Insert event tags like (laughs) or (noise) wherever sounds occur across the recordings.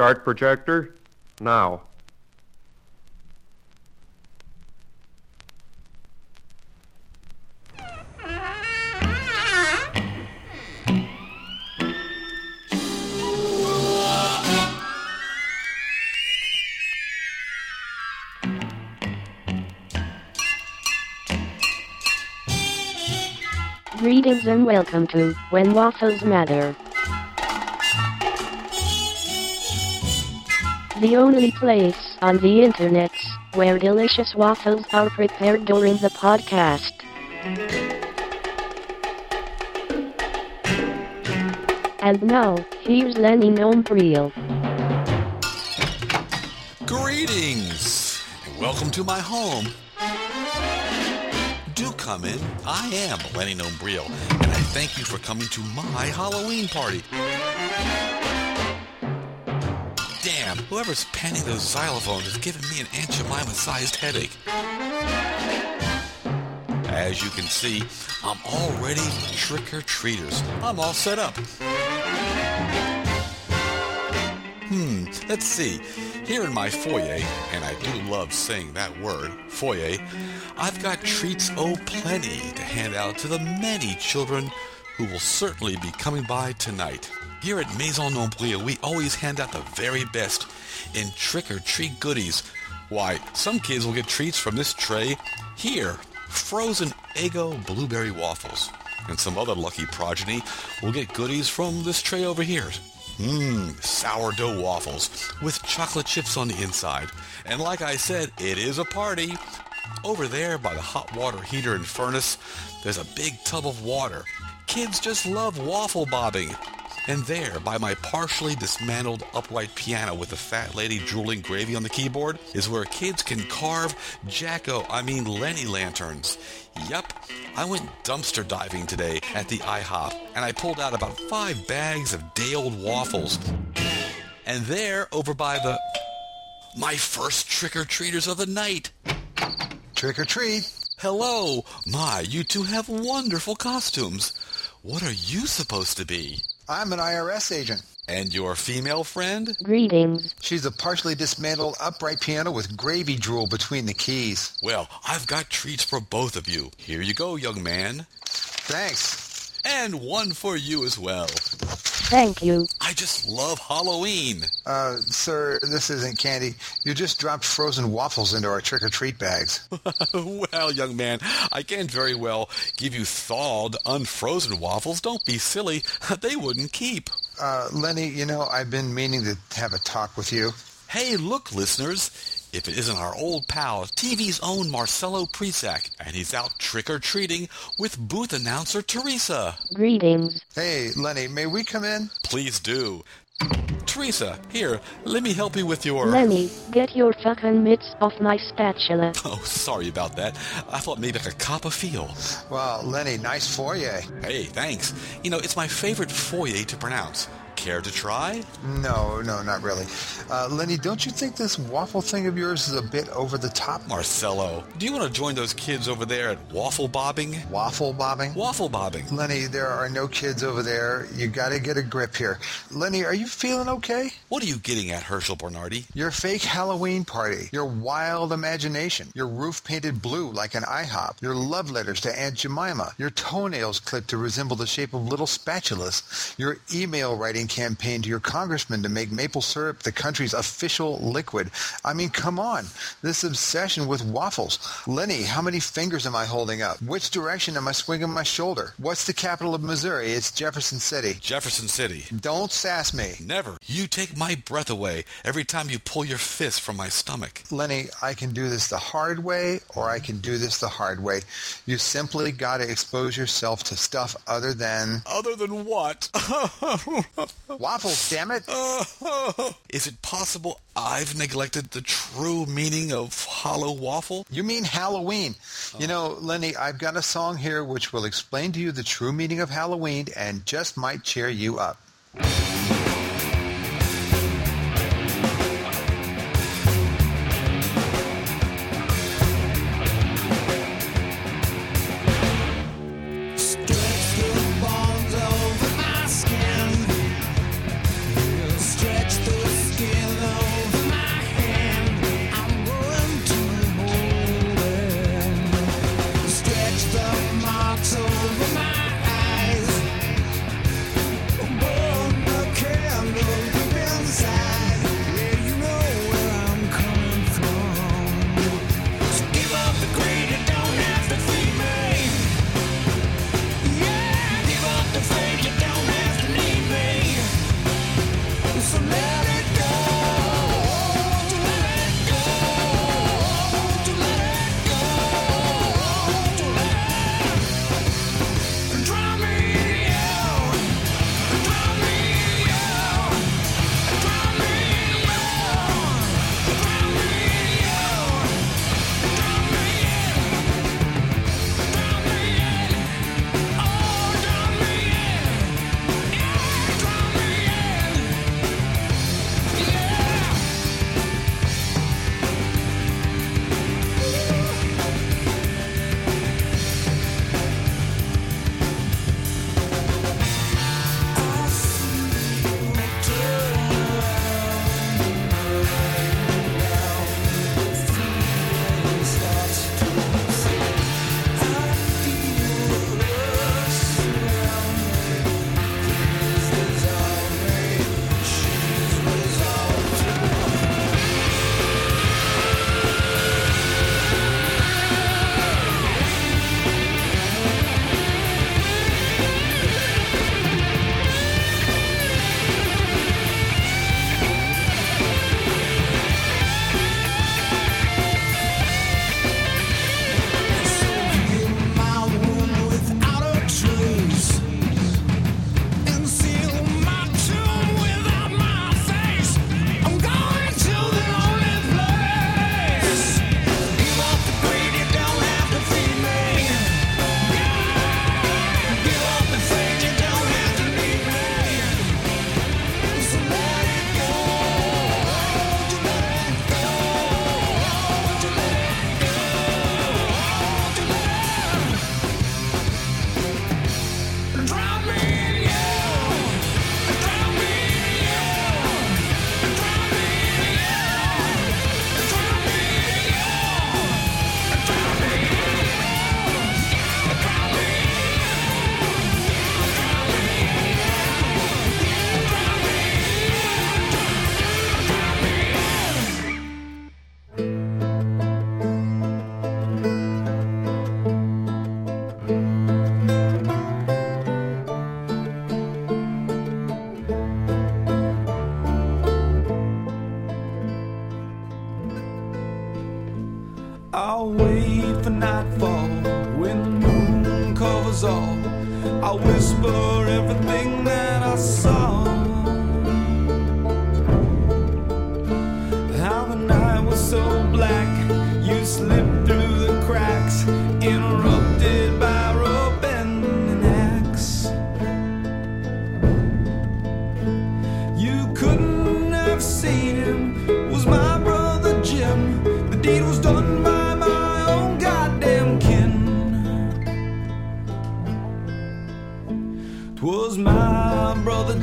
Start projector now. Greetings and welcome to When Waffles Matter. The only place on the internet where delicious waffles are prepared during the podcast. And now, here's Lenny Nombriel. Greetings, and welcome to my home. Do come in. I am Lenny Nombriel, and I thank you for coming to my Halloween party. Whoever's penning those xylophones is giving me an Aunt Jemima-sized headache. As you can see, I'm already trick-or-treaters. I'm all set up. Hmm, let's see. Here in my foyer, and I do love saying that word, foyer, I've got treats oh plenty to hand out to the many children who will certainly be coming by tonight. Here at Maison Nombril, we always hand out the very best in trick-or-treat goodies. Why, some kids will get treats from this tray here, frozen Eggo blueberry waffles. And some other lucky progeny will get goodies from this tray over here. Mmm, sourdough waffles with chocolate chips on the inside. And like I said, it is a party. Over there by the hot water heater and furnace, there's a big tub of water. Kids just love waffle bobbing. And there, by my partially dismantled upright piano with the fat lady drooling gravy on the keyboard, is where kids can carve Jacko, I mean Lenny lanterns. Yup, I went dumpster diving today at the IHOP, and I pulled out about five bags of day-old waffles. And there, over by the... My first trick-or-treaters of the night. Trick or treat. Hello! My, you two have wonderful costumes. What are you supposed to be? I'm an IRS agent. And your female friend? Greetings. She's a partially dismantled upright piano with gravy drool between the keys. Well, I've got treats for both of you. Here you go, young man. Thanks. And one for you as well. Thank you. I just love Halloween. Uh, sir, this isn't candy. You just dropped frozen waffles into our trick-or-treat bags. (laughs) well, young man, I can't very well give you thawed, unfrozen waffles. Don't be silly. (laughs) They wouldn't keep. Uh, Lenny, you know, I've been meaning to have a talk with you. Hey, look, listeners. If it isn't our old pal, TV's own Marcello Presac, and he's out trick-or-treating with booth announcer Teresa. Greetings. Hey, Lenny, may we come in? Please do. Teresa, here, let me help you with your... Lenny, get your fucking mitts off my spatula. (laughs) Oh, sorry about that. I thought maybe like a cop a feel. Well, Lenny, nice foyer. Hey, thanks. You know, it's my favorite foyer to pronounce. Care to try? No, no, not really. Uh, Lenny, don't you think this waffle thing of yours is a bit over the top? Marcello, do you want to join those kids over there at waffle bobbing? Waffle bobbing? Waffle bobbing. Lenny, there are no kids over there. You gotta get a grip here. Lenny, are you feeling okay? What are you getting at, Herschel Bernardi? Your fake Halloween party, your wild imagination, your roof painted blue like an IHOP, your love letters to Aunt Jemima, your toenails clipped to resemble the shape of little spatulas, your email writing campaign to your congressman to make maple syrup the country's official liquid. I mean, come on. This obsession with waffles. Lenny, how many fingers am I holding up? Which direction am I swinging my shoulder? What's the capital of Missouri? It's Jefferson City. Jefferson City. Don't sass me. Never. You take my breath away every time you pull your fist from my stomach. Lenny, I can do this the hard way or I can do this the hard way. You simply got to expose yourself to stuff other than Other than what? (laughs) waffles, damn it. (laughs) Is it possible I've neglected the true meaning of hollow waffle? You mean Halloween. You know, Lenny, I've got a song here which will explain to you the true meaning of Halloween and just might cheer you up.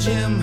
Jim,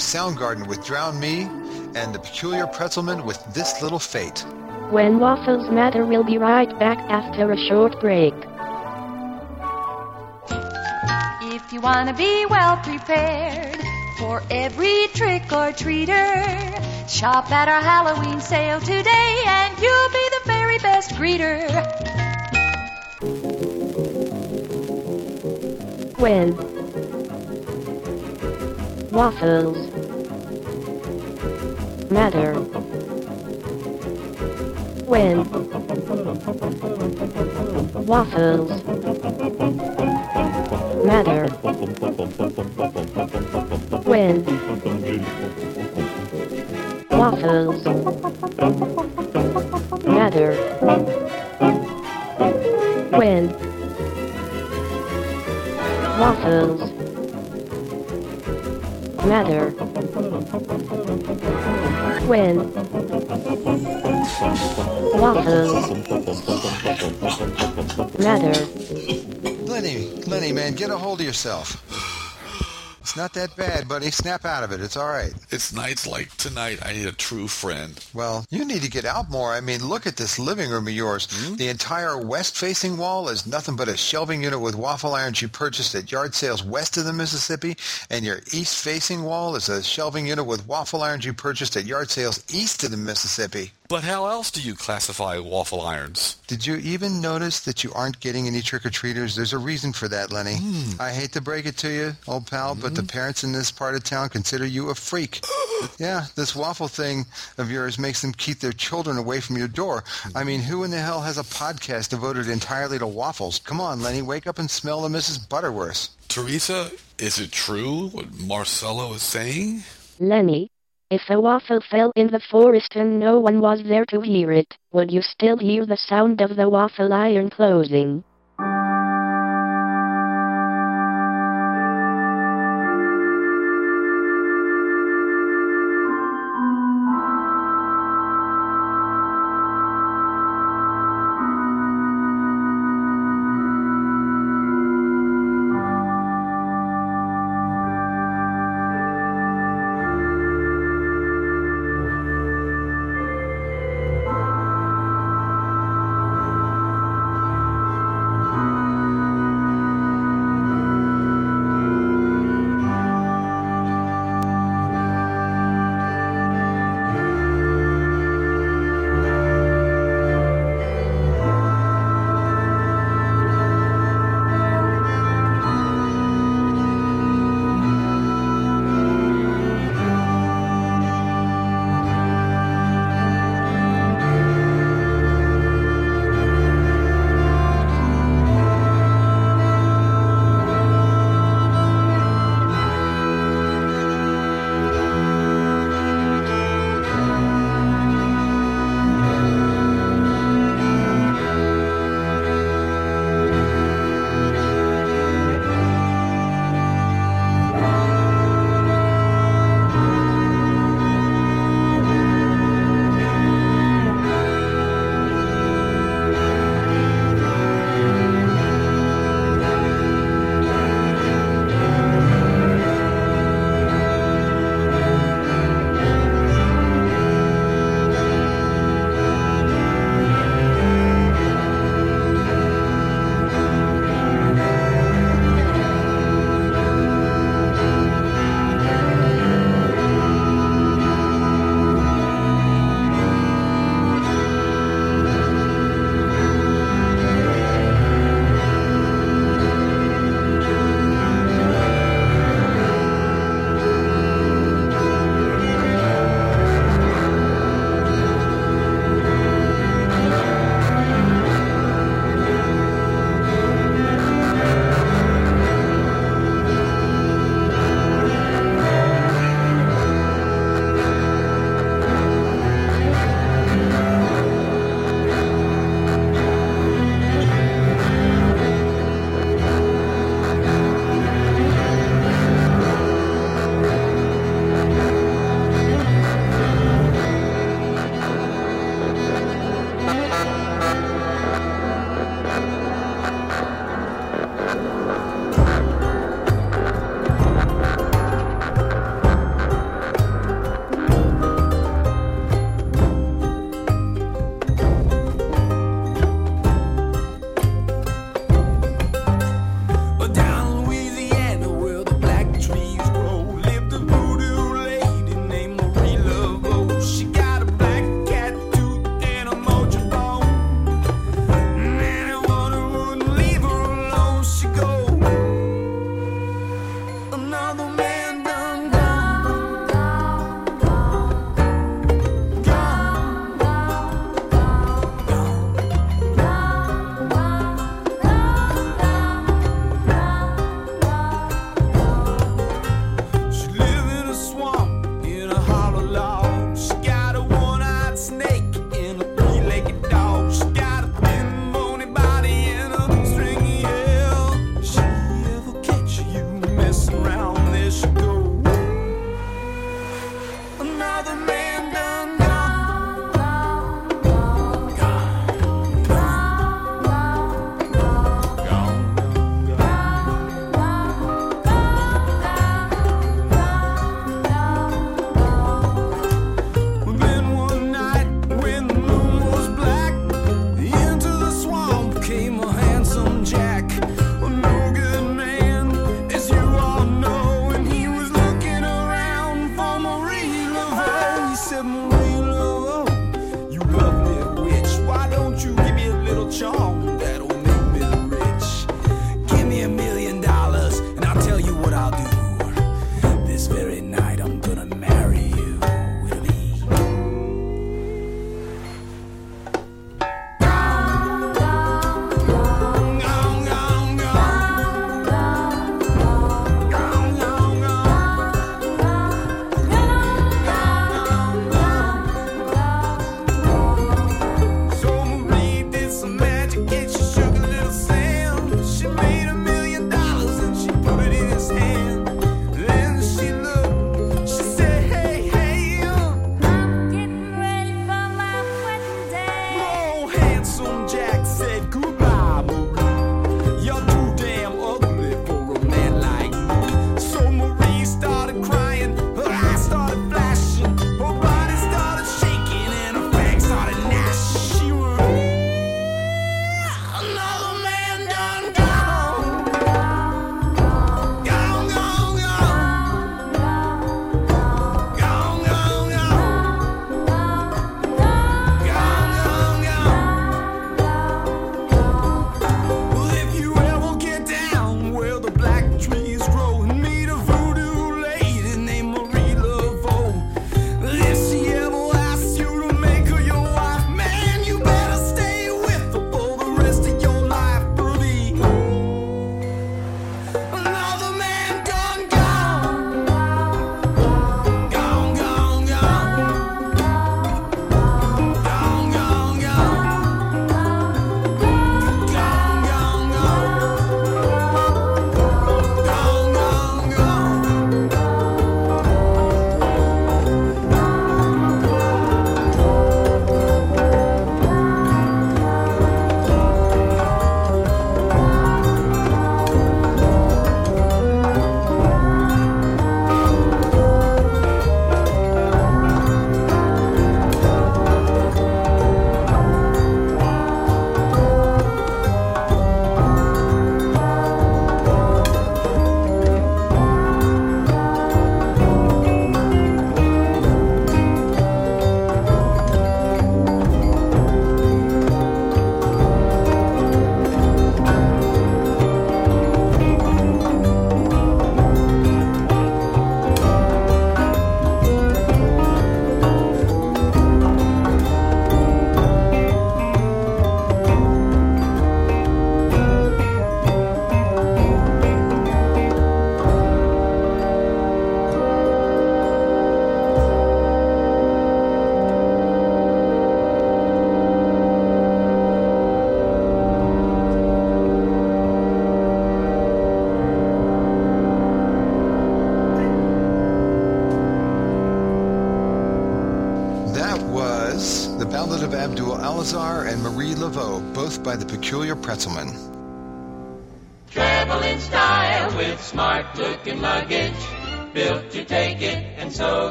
Soundgarden with Drown Me and the Peculiar Pretzelman with This Little Fate. When waffles matter, we'll be right back after a short break. If if you want to be well prepared for every trick or treater. Shop at our Halloween sale today and you'll be the very best greeter. When waffles matter. When waffles matter. When waffles matter. When waffles matter. When waffles matter. Lenny, Lenny, man, get a hold of yourself. It's not that bad, buddy. Snap out of it. It's all right. It's nights like tonight I need a true friend. Well, you need to get out more. I mean, look at this living room of yours. Hmm? The entire west-facing wall is nothing but a shelving unit with waffle irons you purchased at yard sales west of the Mississippi, and your east-facing wall is a shelving unit with waffle irons you purchased at yard sales east of the Mississippi. But how else do you classify waffle irons? Did you even notice that you aren't getting any trick-or-treaters? There's a reason for that, Lenny. Hmm. I hate to break it to you, old pal, but the parents in this part of town consider you a freak. (gasps) yeah, this waffle thing of yours makes them keep their children away from your door. I mean, who in the hell has a podcast devoted entirely to waffles? Come on, Lenny, wake up and smell the Mrs. Butterworth. Teresa, is it true what Marcello is saying? Lenny, if a waffle fell in the forest and no one was there to hear it, would you still hear the sound of the waffle iron closing?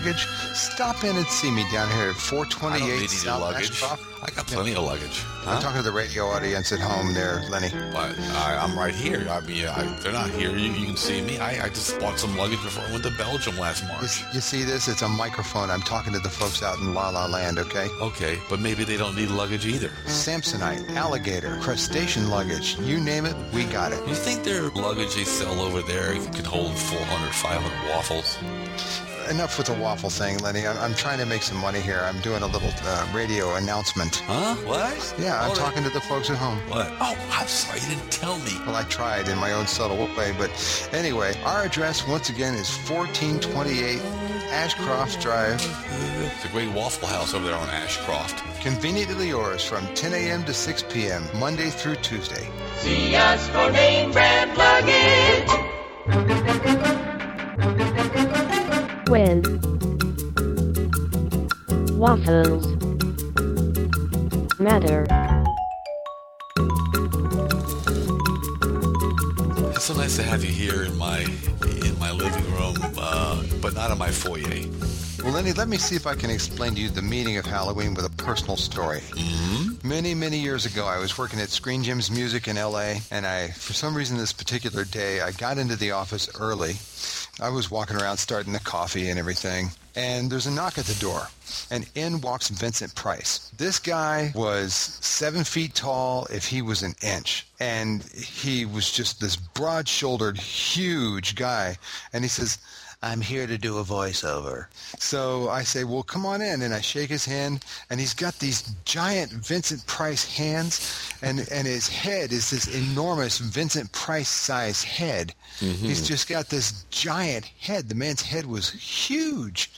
Luggage? Stop in and see me down here at I don't 428 need South luggage. Ashcroft. I got plenty of luggage. I'm talking to the radio audience at home there, Lenny. But I, I'm right here. I mean, I, they're not here. You, you can see me. I, I just bought some luggage before I went to Belgium last You, March. you see this? It's a microphone. I'm talking to the folks out in La La Land, okay? Okay, but maybe they don't need luggage either. Samsonite, alligator, crustacean luggage, you name it, we got it. You think their luggage they sell over there can hold 400, 500 waffles? Enough with the waffle thing, Lenny. I'm, I'm trying to make some money here. I'm doing a little uh, radio announcement. Huh? What? Yeah, I'm they- talking to the folks at home. What? Oh, I'm sorry. You didn't tell me. Well, I tried in my own subtle way, but anyway, our address once again is 1428 Ashcroft Drive. It's a great Waffle House over there on Ashcroft. Conveniently yours from 10 a.m. to 6 p.m., Monday through Tuesday. See us for name brand luggage. When waffles matter. It's so nice to have you here in my in my living room, uh, but not in my foyer. Well, Lenny, let me see if I can explain to you the meaning of Halloween with a personal story. Mm-hmm. Many, many years ago, I was working at Screen Gems Music in LA, and I, for some reason, this particular day, I got into the office early. I was walking around starting the coffee and everything, and there's a knock at the door, and in walks Vincent Price. This guy was seven feet tall if he was an inch, and he was just this broad-shouldered, huge guy, and he says, I'm here to do a voiceover. So I say, well, come on in. And I shake his hand, and he's got these giant Vincent Price hands, and, and his head is this enormous Vincent Price size head. Mm-hmm. He's just got this giant head. The man's head was huge.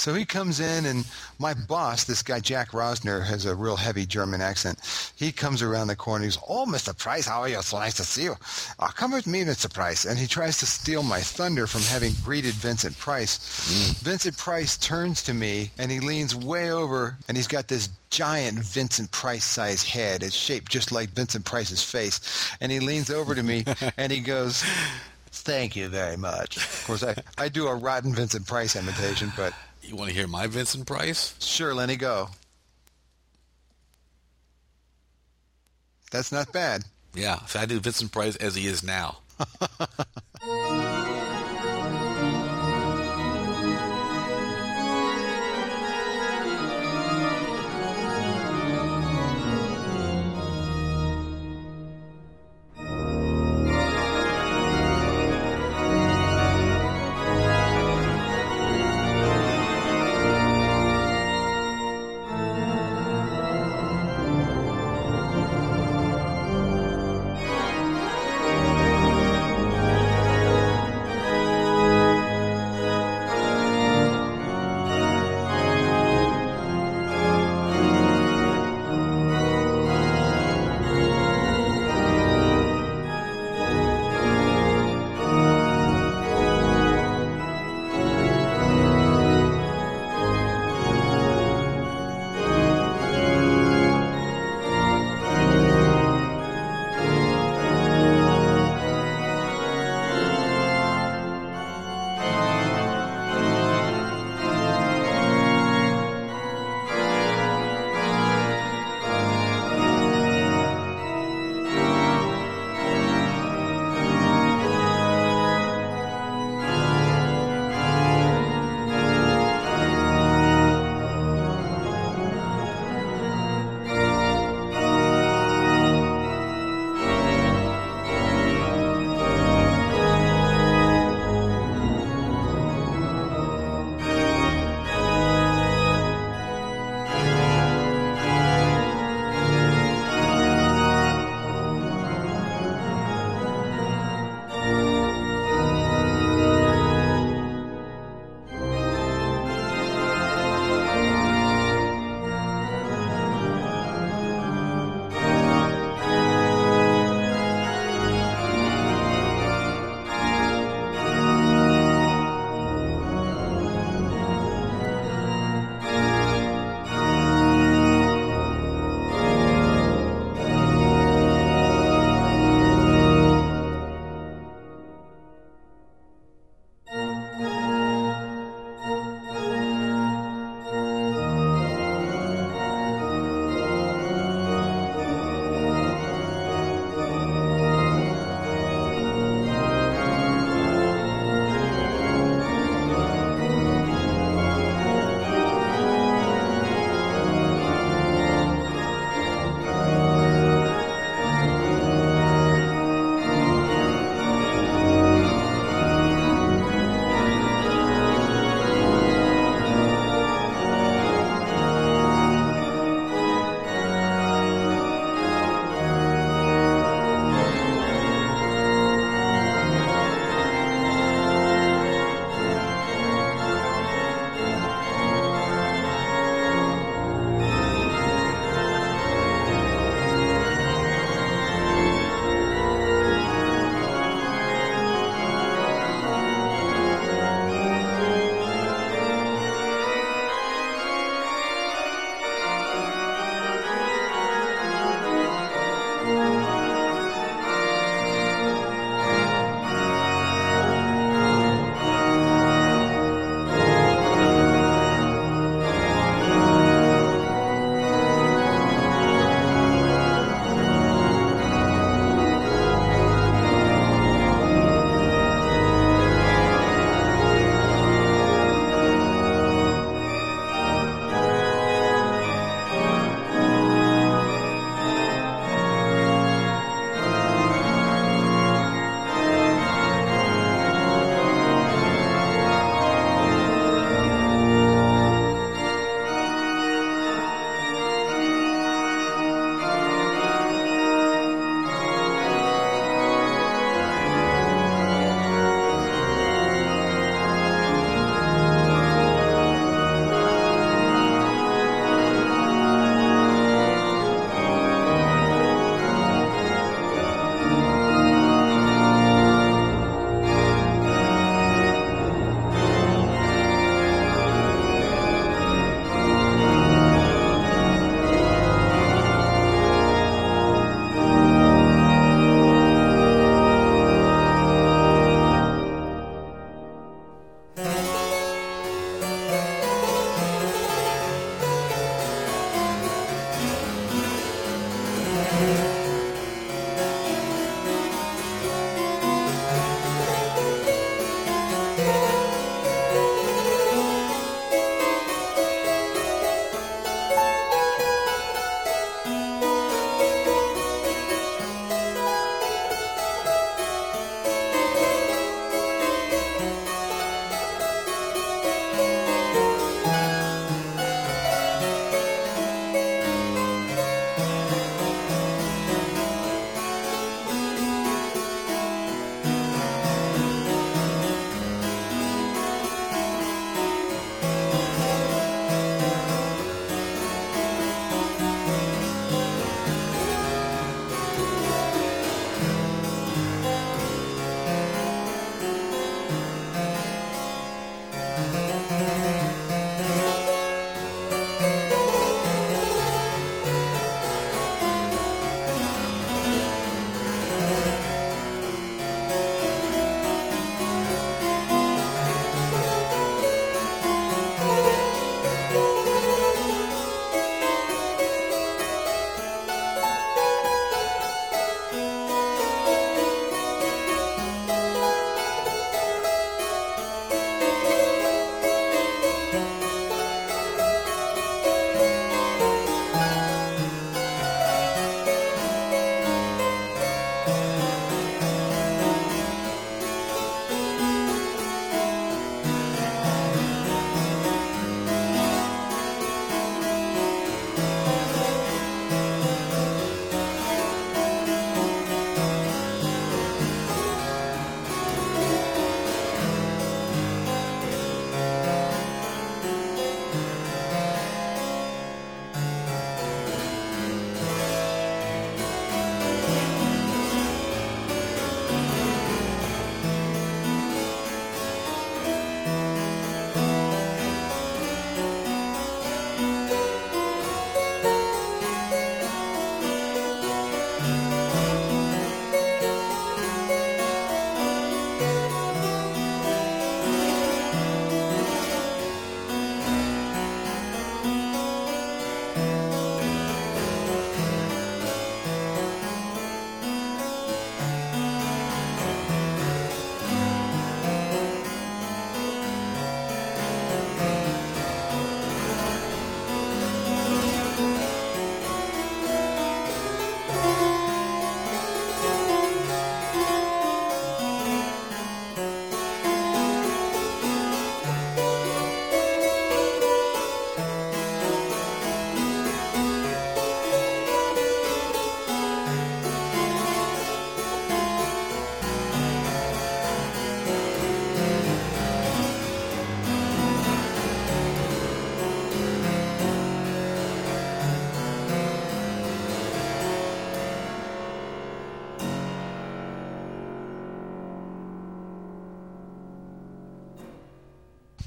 So he comes in, and my boss, this guy Jack Rosner, has a real heavy German accent. He comes around the corner. He's, "Oh, Mr. Price, how are you? It's nice to see you. Uh, come with me, Mr. Price." And he tries to steal my thunder from having greeted Vincent Price. Vincent Price turns to me, and he leans way over, and he's got this giant Vincent Price size head. It's shaped just like Vincent Price's face, and he leans over to me, (laughs) and he goes. Thank you very much. Of course, I, I do a rotten Vincent Price imitation, but You want to hear my Vincent Price? Sure, Lenny, go. That's not bad. Yeah, so I do Vincent Price as he is now. (laughs)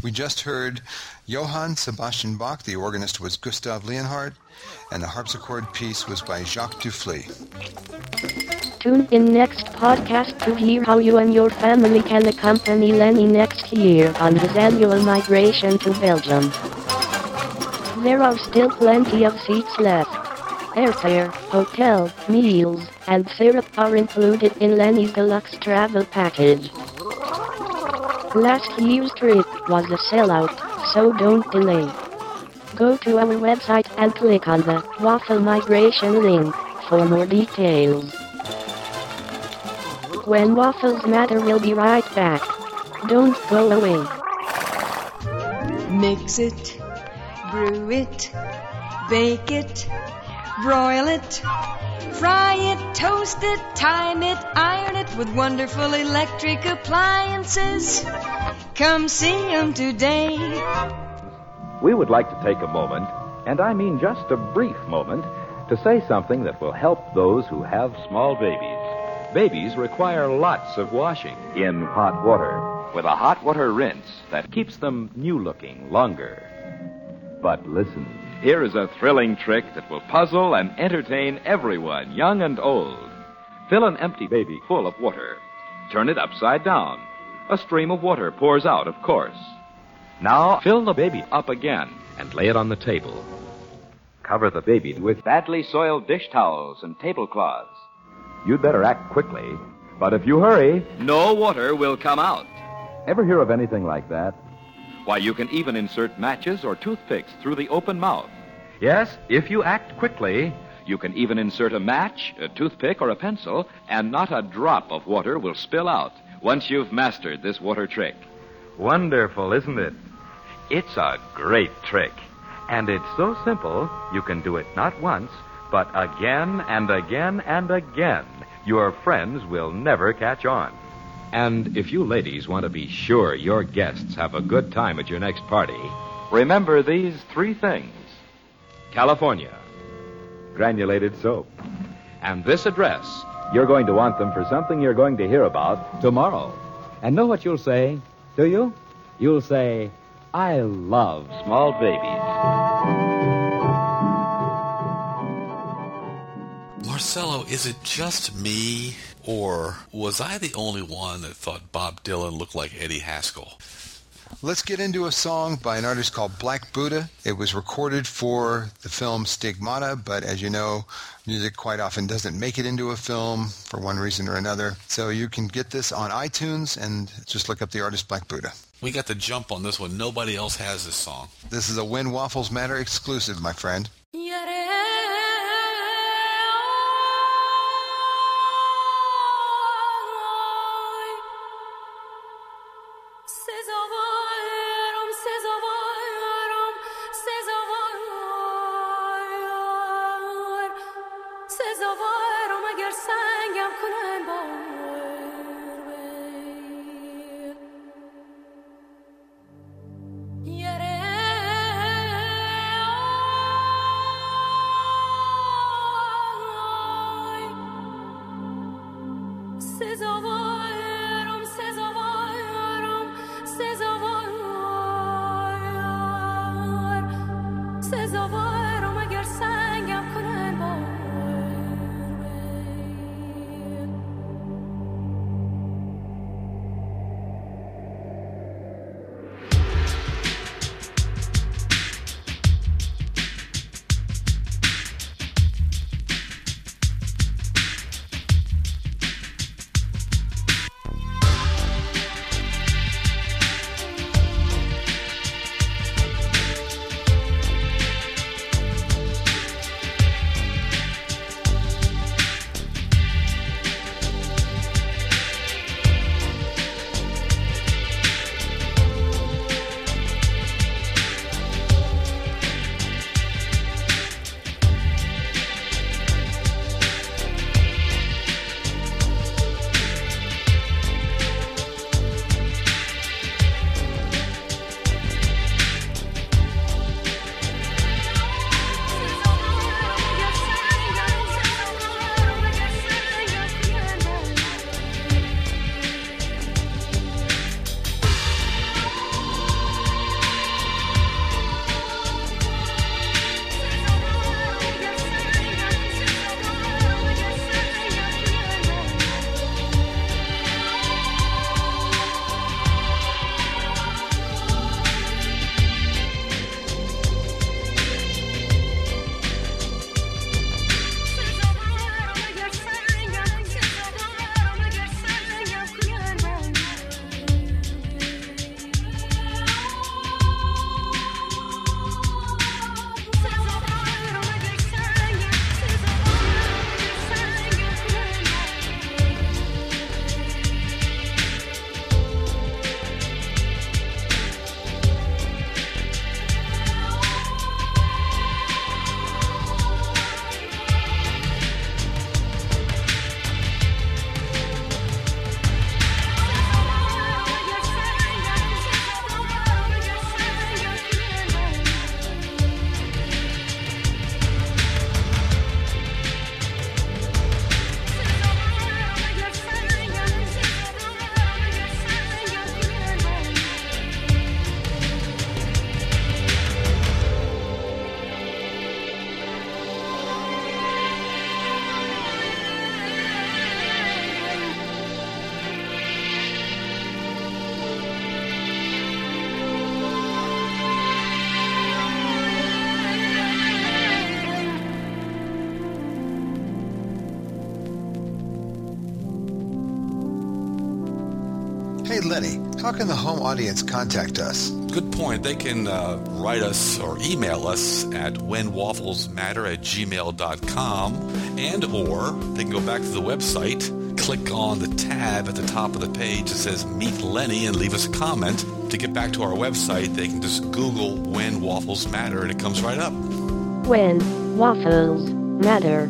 We just heard Johann Sebastian Bach, the organist was Gustav Leonhardt, and the harpsichord piece was by Jacques Duphly. Tune in next podcast to hear how you and your family can accompany Lenny next year on his annual migration to Belgium. There are still plenty of seats left. Airfare, hotel, meals, and syrup are included in Lenny's deluxe travel package. Last year's trip was a sellout, so don't delay. Go to our website and click on the Waffle Migration link for more details. When waffles matter, we'll be right back. Don't go away. Mix it, brew it, bake it, broil it, fry it, toast it, time it, iron it with wonderful electric appliances. Come see 'em today. We would like to take a moment, and I mean just a brief moment, to say something that will help those who have small babies. Babies require lots of washing in hot water with a hot water rinse that keeps them new looking longer. But listen, here is a thrilling trick that will puzzle and entertain everyone, young and old. Fill an empty baby full of water. Turn it upside down. A stream of water pours out, of course. Now fill the baby up again and lay it on the table. Cover the baby with badly soiled dish towels and tablecloths. You'd better act quickly, but if you hurry, no water will come out. Ever hear of anything like that? Why, you can even insert matches or toothpicks through the open mouth. Yes, if you act quickly, you can even insert a match, a toothpick, or a pencil, and not a drop of water will spill out once you've mastered this water trick. Wonderful, isn't it? It's a great trick. And it's so simple, you can do it not once, but again and again and again. Your friends will never catch on. And if you ladies want to be sure your guests have a good time at your next party, remember these three things California, granulated soap, and this address. You're going to want them for something you're going to hear about tomorrow. And know what you'll say, do you? You'll say, I love small babies. Marcello, is it just me, or was I the only one that thought Bob Dylan looked like Eddie Haskell? Let's get into a song by an artist called Black Buddha. It was recorded for the film Stigmata, but as you know, music quite often doesn't make it into a film for one reason or another. So you can get this on iTunes and just look up the artist Black Buddha. We got the jump on this one. Nobody else has this song. This is a When Waffles Matter exclusive, my friend. Lenny, how can the home audience contact us? Good point. They can uh, write us or email us at whenwafflesmatter at gmail.com and or they can go back to the website, click on the tab at the top of the page that says Meet Lenny and leave us a comment. To get back to our website, they can just Google When Waffles Matter and it comes right up. When waffles matter.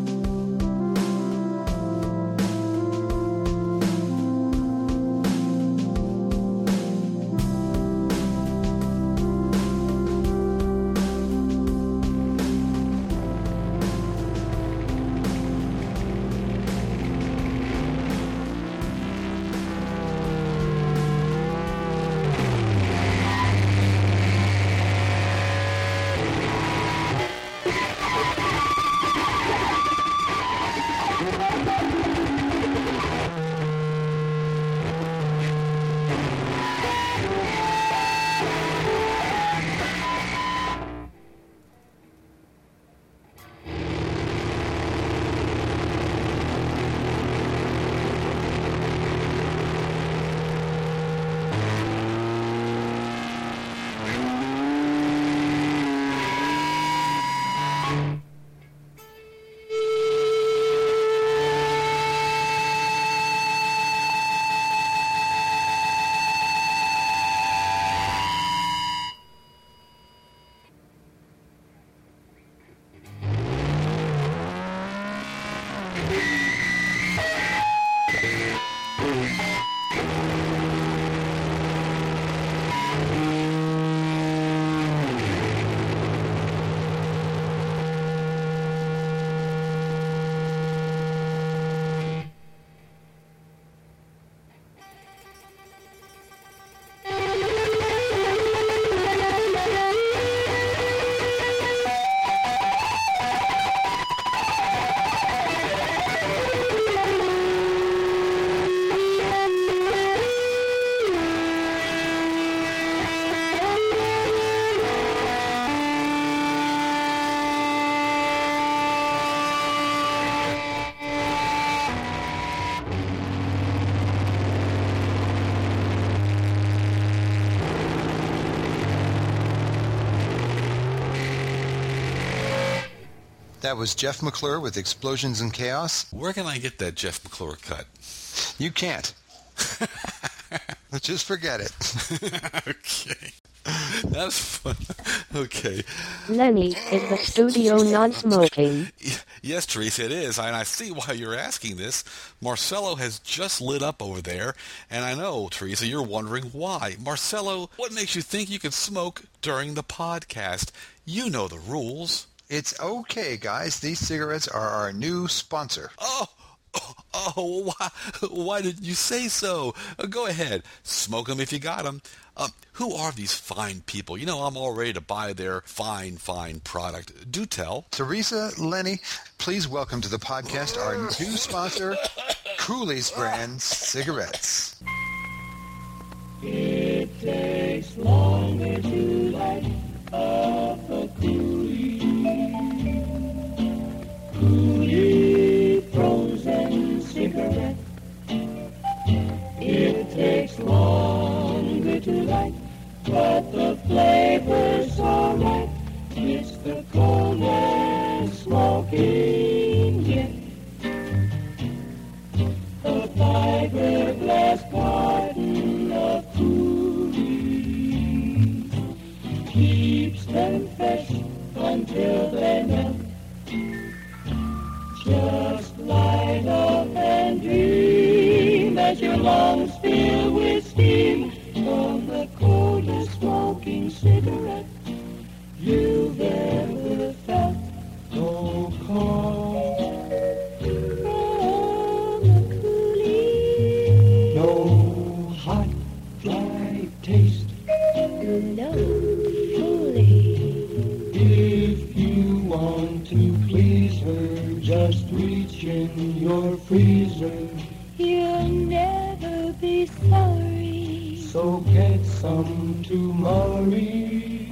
That was Jeff McClure with Explosions and Chaos. Where can I get that Jeff McClure cut? You can't. (laughs) Just forget it. (laughs) okay. That's fun. Okay. Lenny, is the studio non-smoking? (laughs) Yes, Teresa, it is. And I see why you're asking this. Marcello has just lit up over there. And I know, Teresa, you're wondering why. Marcello, what makes you think you can smoke during the podcast? You know the rules. It's okay, guys. These cigarettes are our new sponsor. Oh, oh, why, why did you say so? Uh, go ahead. Smoke them if you got them. Uh, who are these fine people? You know, I'm all ready to buy their fine, fine product. Do tell. Teresa, Lenny, please welcome to the podcast our new sponsor, Cooley's brand cigarettes. It takes longer to light up a coolie. Coolie frozen cigarette. It takes longer to light, but the flavor's alright. It's the coldest smoking yet. A fiberglass carton of coolies keeps them fresh until they melt. Just light up and dream as your lungs fill with steam from the coldest smoking cigarette you've ever felt. No call in your freezer. You'll never be sorry. So get some to.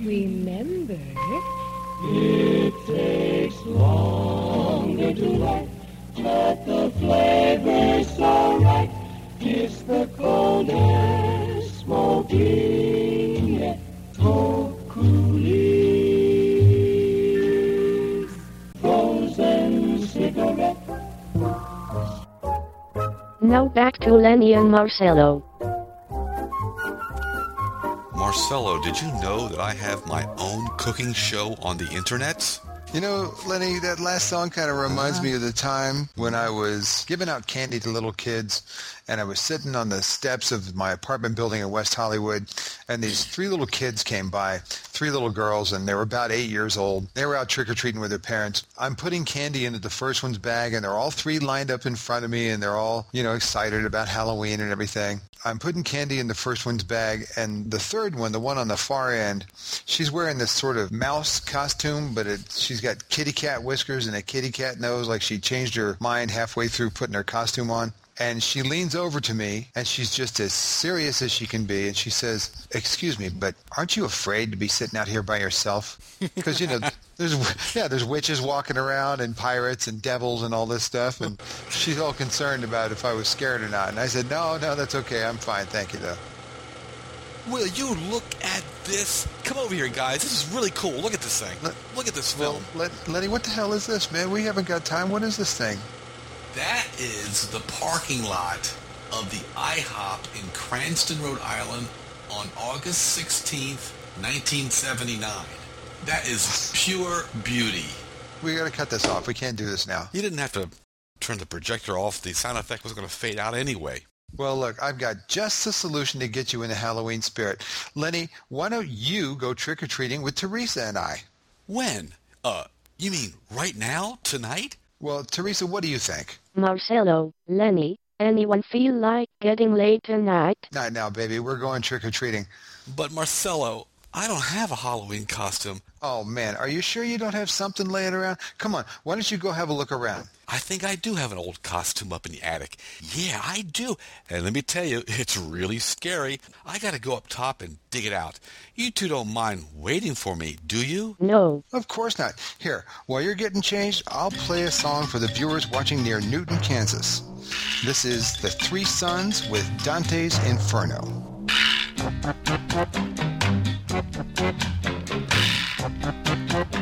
Remember, It takes longer to light, but the flavor's so right. It's the coldest Halloween. Now back to Lenny and Marcello. Marcello, did you know that I have my own cooking show on the internet? You know, Lenny, that last song kind of reminds uh-huh. me of the time when I was giving out candy to little kids, and I was sitting on the steps of my apartment building in West Hollywood, and these three little kids came by, three little girls, and they were about eight years old. They were out trick-or-treating with their parents. I'm putting candy into the first one's bag, and they're all three lined up in front of me, and they're all, you know, excited about Halloween and everything. I'm putting candy in the first one's bag, and the third one, the one on the far end, she's wearing this sort of mouse costume, but it, she's got kitty cat whiskers and a kitty cat nose, like she changed her mind halfway through putting her costume on. And she leans over to me, and she's just as serious as she can be, and she says, "Excuse me, but aren't you afraid to be sitting out here by yourself? (laughs) Because you know, there's yeah, there's witches walking around and pirates and devils and all this stuff, and she's all concerned about if I was scared or not." And I said, "No, no, that's okay. I'm fine, thank you, though." Will you look at this? Come over here, guys. This is really cool. Look at this thing. Let- Look at this Well, film. Let, Lenny, what the hell is this, man? We haven't got time. What is this thing? That is the parking lot of the IHOP in Cranston, Rhode Island on August 16th, 1979. That is pure beauty. We got to cut this off. We can't do this now. You didn't have to turn the projector off. The sound effect was going to fade out anyway. Well, look, I've got just the solution to get you in the Halloween spirit. Lenny, why don't you go trick-or-treating with Teresa and I? When? Uh, you mean right now? Tonight? Well, Teresa, what do you think? Marcello, Lenny, anyone feel like getting late tonight? Not now, baby. We're going trick-or-treating. But Marcello, I don't have a Halloween costume. Oh, man, are you sure you don't have something laying around? Come on, why don't you go have a look around? I think I do have an old costume up in the attic. Yeah, I do. And let me tell you, (laughs) it's really scary. I gotta go up top and dig it out. You two don't mind waiting for me, do you? No. Of course not. Here, while you're getting changed, I'll play a song for the viewers watching near Newton, Kansas. This is The Three Suns with Dante's Inferno. Thank you.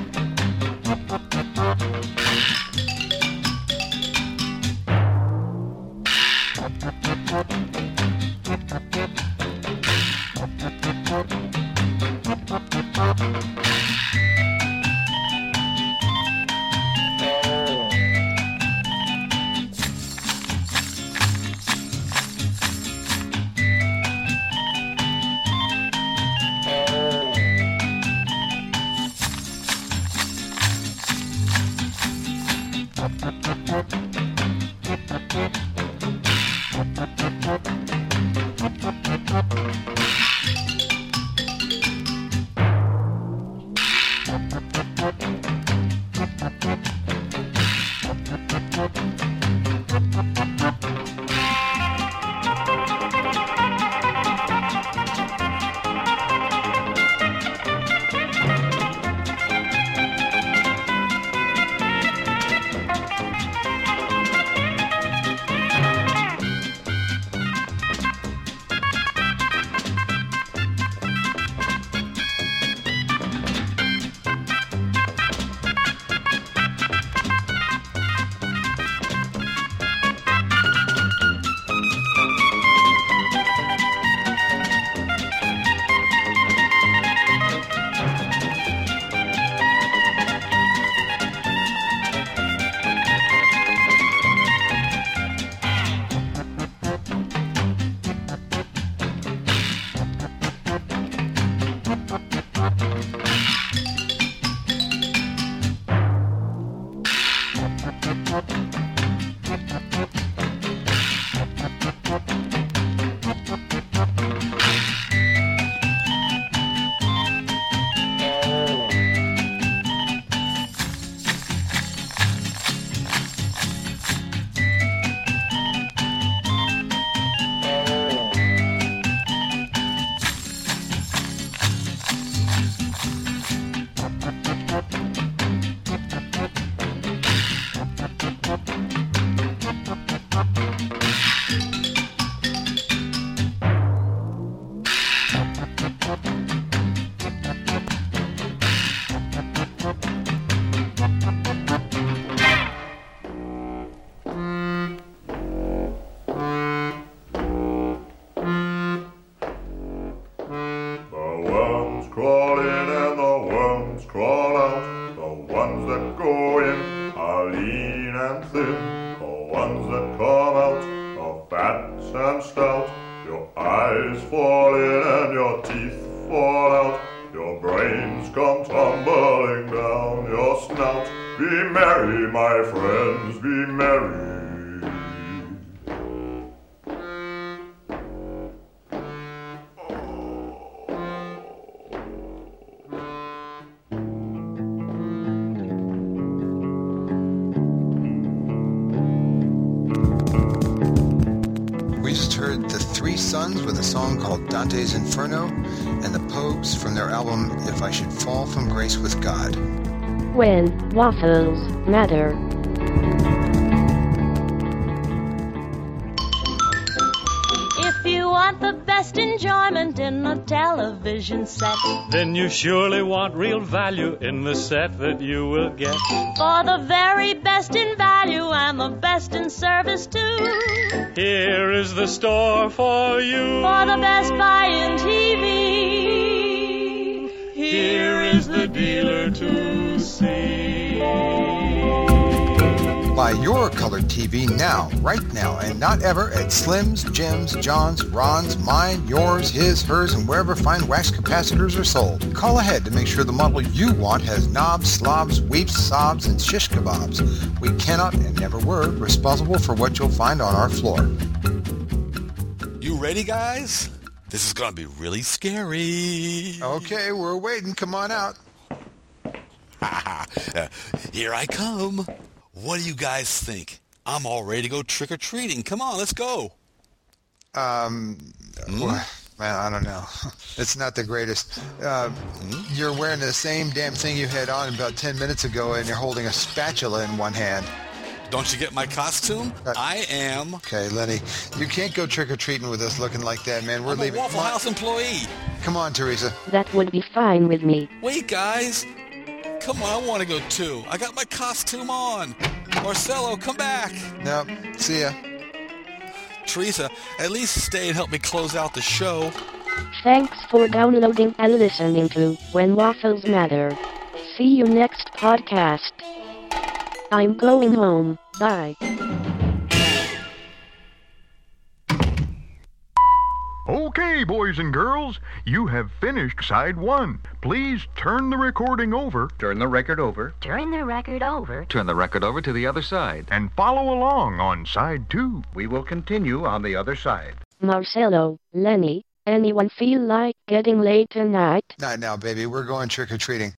Merry, my friends, be merry. We just heard the Three Suns with a song called Dante's Inferno, and the Pogues from their album If I Should Fall from Grace with God. When waffles matter. If you want the best enjoyment in a television set, Then you surely want real value in the set that you will get. for the very best in value and the best in service too, Here is the store for you. for the best buy in TV. Here is the dealer to see. Buy your colored TV now, right now, and not ever at Slim's, Jim's, John's, Ron's, mine, yours, his, hers, and wherever fine wax capacitors are sold. Call ahead to make sure the model you want has knobs, slobs, weeps, sobs, and shish kebabs. We cannot and never were responsible for what you'll find on our floor. You ready, guys? This is gonna be really scary. Okay, we're waiting. Come on out. (laughs) Uh, Here I come. What do you guys think? I'm all ready to go trick or treating. Come on, let's go. Um, well, man, I don't know. (laughs) It's not the greatest. Uh, You're wearing the same damn thing you had on about 10 minutes ago, and you're holding a spatula in one hand. Don't you get my costume? Uh, I am. Okay, Lenny, you can't go trick-or-treating with us looking like that, man. We're I'm a leaving. Waffle Come. House employee. Come on, Teresa. That would be fine with me. Wait, guys. Come on, I want to go too. I got my costume on. Marcello, come back. No, see ya. Teresa, at least stay and help me close out the show. Thanks for downloading and listening to When Waffles Matter. See you next podcast. I'm going home. Bye. Okay, boys and girls, you have finished side one. Please turn the recording over. Turn the record over. Turn the record over. Turn the record over to the other side. And follow along on side two. We will continue on the other side. Marcello, Lenny, anyone feel like getting late tonight? Not now, baby. We're going trick-or-treating.